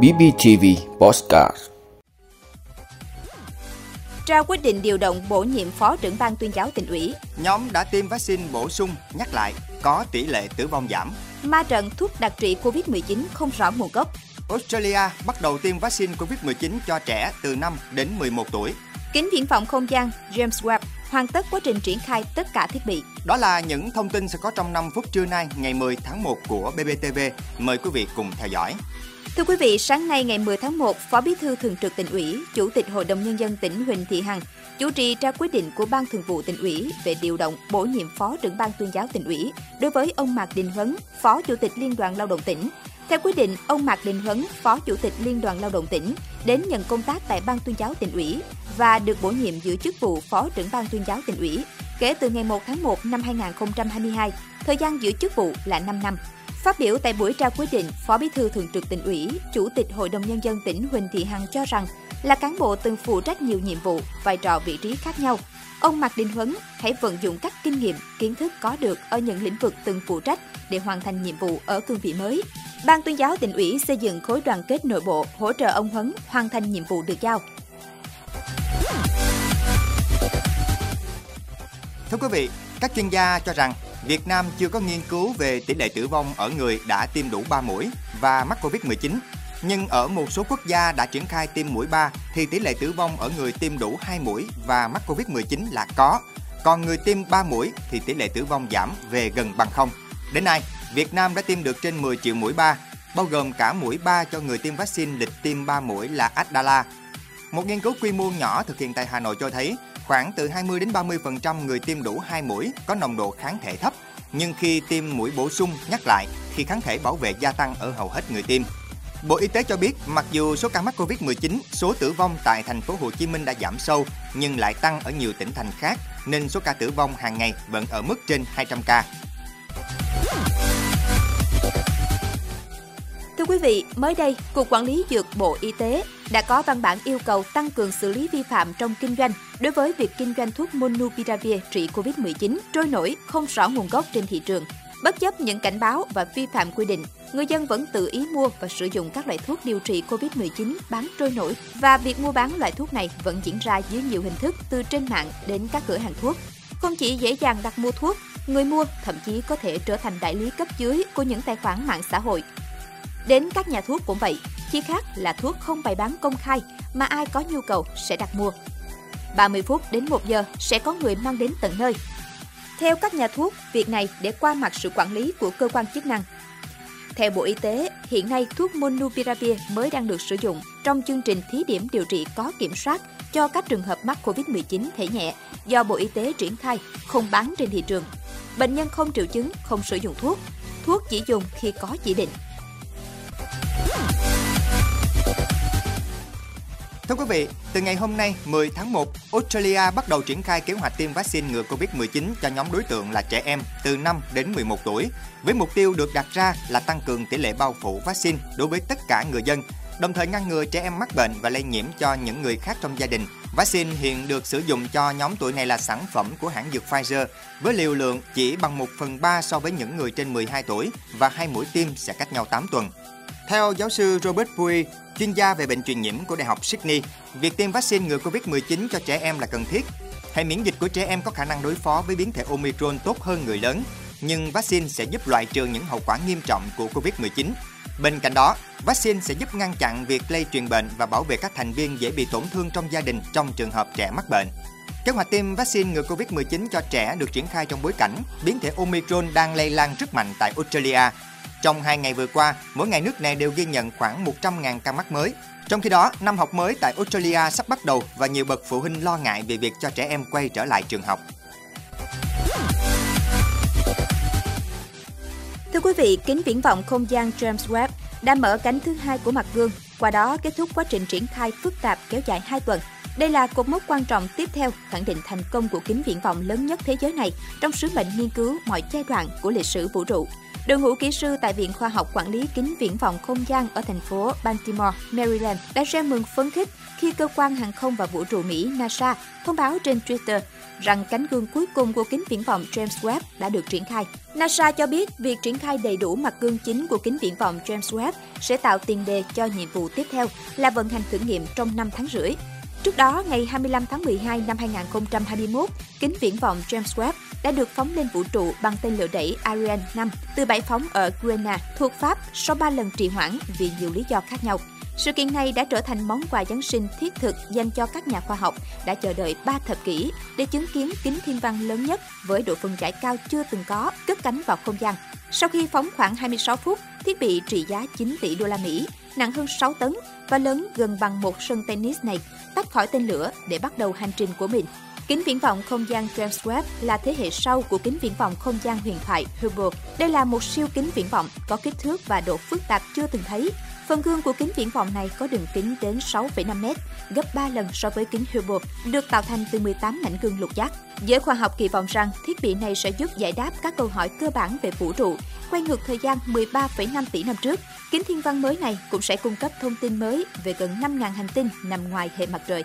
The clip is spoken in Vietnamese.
BBTV Postcard Trao quyết định điều động bổ nhiệm phó trưởng ban tuyên giáo tỉnh ủy. Nhóm đã tiêm vaccine bổ sung, nhắc lại, có tỷ lệ tử vong giảm. Ma trận thuốc đặc trị Covid-19 không rõ nguồn gốc. Australia bắt đầu tiêm vaccine Covid-19 cho trẻ từ 5 đến 11 tuổi. Kính viễn vọng không gian James Webb hoàn tất quá trình triển khai tất cả thiết bị. Đó là những thông tin sẽ có trong 5 phút trưa nay ngày 10 tháng 1 của BBTV. Mời quý vị cùng theo dõi. Thưa quý vị, sáng nay ngày 10 tháng 1, Phó Bí thư Thường trực tỉnh ủy, Chủ tịch Hội đồng Nhân dân tỉnh Huỳnh Thị Hằng chủ trì ra quyết định của Ban Thường vụ tỉnh ủy về điều động bổ nhiệm Phó trưởng Ban tuyên giáo tỉnh ủy đối với ông Mạc Đình Huấn, Phó Chủ tịch Liên đoàn Lao động tỉnh. Theo quyết định, ông Mạc Đình Huấn, Phó Chủ tịch Liên đoàn Lao động tỉnh, đến nhận công tác tại Ban tuyên giáo tỉnh ủy và được bổ nhiệm giữ chức vụ Phó trưởng Ban tuyên giáo tỉnh ủy kể từ ngày 1 tháng 1 năm 2022. Thời gian giữ chức vụ là 5 năm. Phát biểu tại buổi trao quyết định, Phó Bí thư Thường trực tỉnh ủy, Chủ tịch Hội đồng Nhân dân tỉnh Huỳnh Thị Hằng cho rằng là cán bộ từng phụ trách nhiều nhiệm vụ, vai trò vị trí khác nhau. Ông Mạc Đình Huấn hãy vận dụng các kinh nghiệm, kiến thức có được ở những lĩnh vực từng phụ trách để hoàn thành nhiệm vụ ở cương vị mới. Ban tuyên giáo tỉnh ủy xây dựng khối đoàn kết nội bộ hỗ trợ ông Huấn hoàn thành nhiệm vụ được giao. Thưa quý vị, các chuyên gia cho rằng Việt Nam chưa có nghiên cứu về tỷ lệ tử vong ở người đã tiêm đủ 3 mũi và mắc Covid-19. Nhưng ở một số quốc gia đã triển khai tiêm mũi 3 thì tỷ lệ tử vong ở người tiêm đủ 2 mũi và mắc Covid-19 là có. Còn người tiêm 3 mũi thì tỷ lệ tử vong giảm về gần bằng không. Đến nay, Việt Nam đã tiêm được trên 10 triệu mũi 3, bao gồm cả mũi 3 cho người tiêm vaccine lịch tiêm 3 mũi là Adala. Một nghiên cứu quy mô nhỏ thực hiện tại Hà Nội cho thấy khoảng từ 20 đến 30% người tiêm đủ 2 mũi có nồng độ kháng thể thấp, nhưng khi tiêm mũi bổ sung nhắc lại thì kháng thể bảo vệ gia tăng ở hầu hết người tiêm. Bộ Y tế cho biết, mặc dù số ca mắc Covid-19, số tử vong tại thành phố Hồ Chí Minh đã giảm sâu nhưng lại tăng ở nhiều tỉnh thành khác nên số ca tử vong hàng ngày vẫn ở mức trên 200 ca. Thưa quý vị, mới đây, Cục Quản lý Dược Bộ Y tế đã có văn bản yêu cầu tăng cường xử lý vi phạm trong kinh doanh đối với việc kinh doanh thuốc Monupiravir trị COVID-19 trôi nổi không rõ nguồn gốc trên thị trường. Bất chấp những cảnh báo và vi phạm quy định, người dân vẫn tự ý mua và sử dụng các loại thuốc điều trị COVID-19 bán trôi nổi và việc mua bán loại thuốc này vẫn diễn ra dưới nhiều hình thức từ trên mạng đến các cửa hàng thuốc. Không chỉ dễ dàng đặt mua thuốc, người mua thậm chí có thể trở thành đại lý cấp dưới của những tài khoản mạng xã hội Đến các nhà thuốc cũng vậy, khi khác là thuốc không bày bán công khai mà ai có nhu cầu sẽ đặt mua. 30 phút đến 1 giờ sẽ có người mang đến tận nơi. Theo các nhà thuốc, việc này để qua mặt sự quản lý của cơ quan chức năng. Theo Bộ Y tế, hiện nay thuốc Monupiravir mới đang được sử dụng trong chương trình thí điểm điều trị có kiểm soát cho các trường hợp mắc COVID-19 thể nhẹ do Bộ Y tế triển khai, không bán trên thị trường. Bệnh nhân không triệu chứng, không sử dụng thuốc. Thuốc chỉ dùng khi có chỉ định. Thưa quý vị, từ ngày hôm nay 10 tháng 1, Australia bắt đầu triển khai kế hoạch tiêm vaccine ngừa Covid-19 cho nhóm đối tượng là trẻ em từ 5 đến 11 tuổi, với mục tiêu được đặt ra là tăng cường tỷ lệ bao phủ vaccine đối với tất cả người dân, đồng thời ngăn ngừa trẻ em mắc bệnh và lây nhiễm cho những người khác trong gia đình. Vaccine hiện được sử dụng cho nhóm tuổi này là sản phẩm của hãng dược Pfizer, với liều lượng chỉ bằng 1 phần 3 so với những người trên 12 tuổi và hai mũi tiêm sẽ cách nhau 8 tuần. Theo giáo sư Robert Pui, chuyên gia về bệnh truyền nhiễm của Đại học Sydney, việc tiêm vaccine ngừa Covid-19 cho trẻ em là cần thiết. Hệ miễn dịch của trẻ em có khả năng đối phó với biến thể Omicron tốt hơn người lớn, nhưng vaccine sẽ giúp loại trừ những hậu quả nghiêm trọng của Covid-19. Bên cạnh đó, vaccine sẽ giúp ngăn chặn việc lây truyền bệnh và bảo vệ các thành viên dễ bị tổn thương trong gia đình trong trường hợp trẻ mắc bệnh. Kế hoạch tiêm vaccine ngừa Covid-19 cho trẻ được triển khai trong bối cảnh biến thể Omicron đang lây lan rất mạnh tại Australia trong hai ngày vừa qua, mỗi ngày nước này đều ghi nhận khoảng 100.000 ca mắc mới. Trong khi đó, năm học mới tại Australia sắp bắt đầu và nhiều bậc phụ huynh lo ngại về việc cho trẻ em quay trở lại trường học. Thưa quý vị, kính viễn vọng không gian James Webb đã mở cánh thứ hai của mặt gương, qua đó kết thúc quá trình triển khai phức tạp kéo dài 2 tuần. Đây là cột mốc quan trọng tiếp theo khẳng định thành công của kính viễn vọng lớn nhất thế giới này trong sứ mệnh nghiên cứu mọi giai đoạn của lịch sử vũ trụ. Đội ngũ kỹ sư tại Viện Khoa học Quản lý Kính Viễn vọng Không gian ở thành phố Baltimore, Maryland đã ra mừng phấn khích khi cơ quan hàng không và vũ trụ Mỹ NASA thông báo trên Twitter rằng cánh gương cuối cùng của kính viễn vọng James Webb đã được triển khai. NASA cho biết việc triển khai đầy đủ mặt gương chính của kính viễn vọng James Webb sẽ tạo tiền đề cho nhiệm vụ tiếp theo là vận hành thử nghiệm trong 5 tháng rưỡi. Trước đó, ngày 25 tháng 12 năm 2021, kính viễn vọng James Webb đã được phóng lên vũ trụ bằng tên lửa đẩy Ariane 5 từ bãi phóng ở Guiana, thuộc Pháp sau 3 lần trì hoãn vì nhiều lý do khác nhau. Sự kiện này đã trở thành món quà Giáng sinh thiết thực dành cho các nhà khoa học đã chờ đợi 3 thập kỷ để chứng kiến kính thiên văn lớn nhất với độ phân giải cao chưa từng có cất cánh vào không gian. Sau khi phóng khoảng 26 phút, thiết bị trị giá 9 tỷ đô la Mỹ, nặng hơn 6 tấn và lớn gần bằng một sân tennis này tách khỏi tên lửa để bắt đầu hành trình của mình. Kính viễn vọng không gian James Webb là thế hệ sau của kính viễn vọng không gian huyền thoại Hubble. Đây là một siêu kính viễn vọng có kích thước và độ phức tạp chưa từng thấy. Phần gương của kính viễn vọng này có đường kính đến 6,5 m, gấp 3 lần so với kính Hubble, được tạo thành từ 18 mảnh gương lục giác. Giới khoa học kỳ vọng rằng thiết bị này sẽ giúp giải đáp các câu hỏi cơ bản về vũ trụ, quay ngược thời gian 13,5 tỷ năm trước. Kính thiên văn mới này cũng sẽ cung cấp thông tin mới về gần 5.000 hành tinh nằm ngoài hệ mặt trời.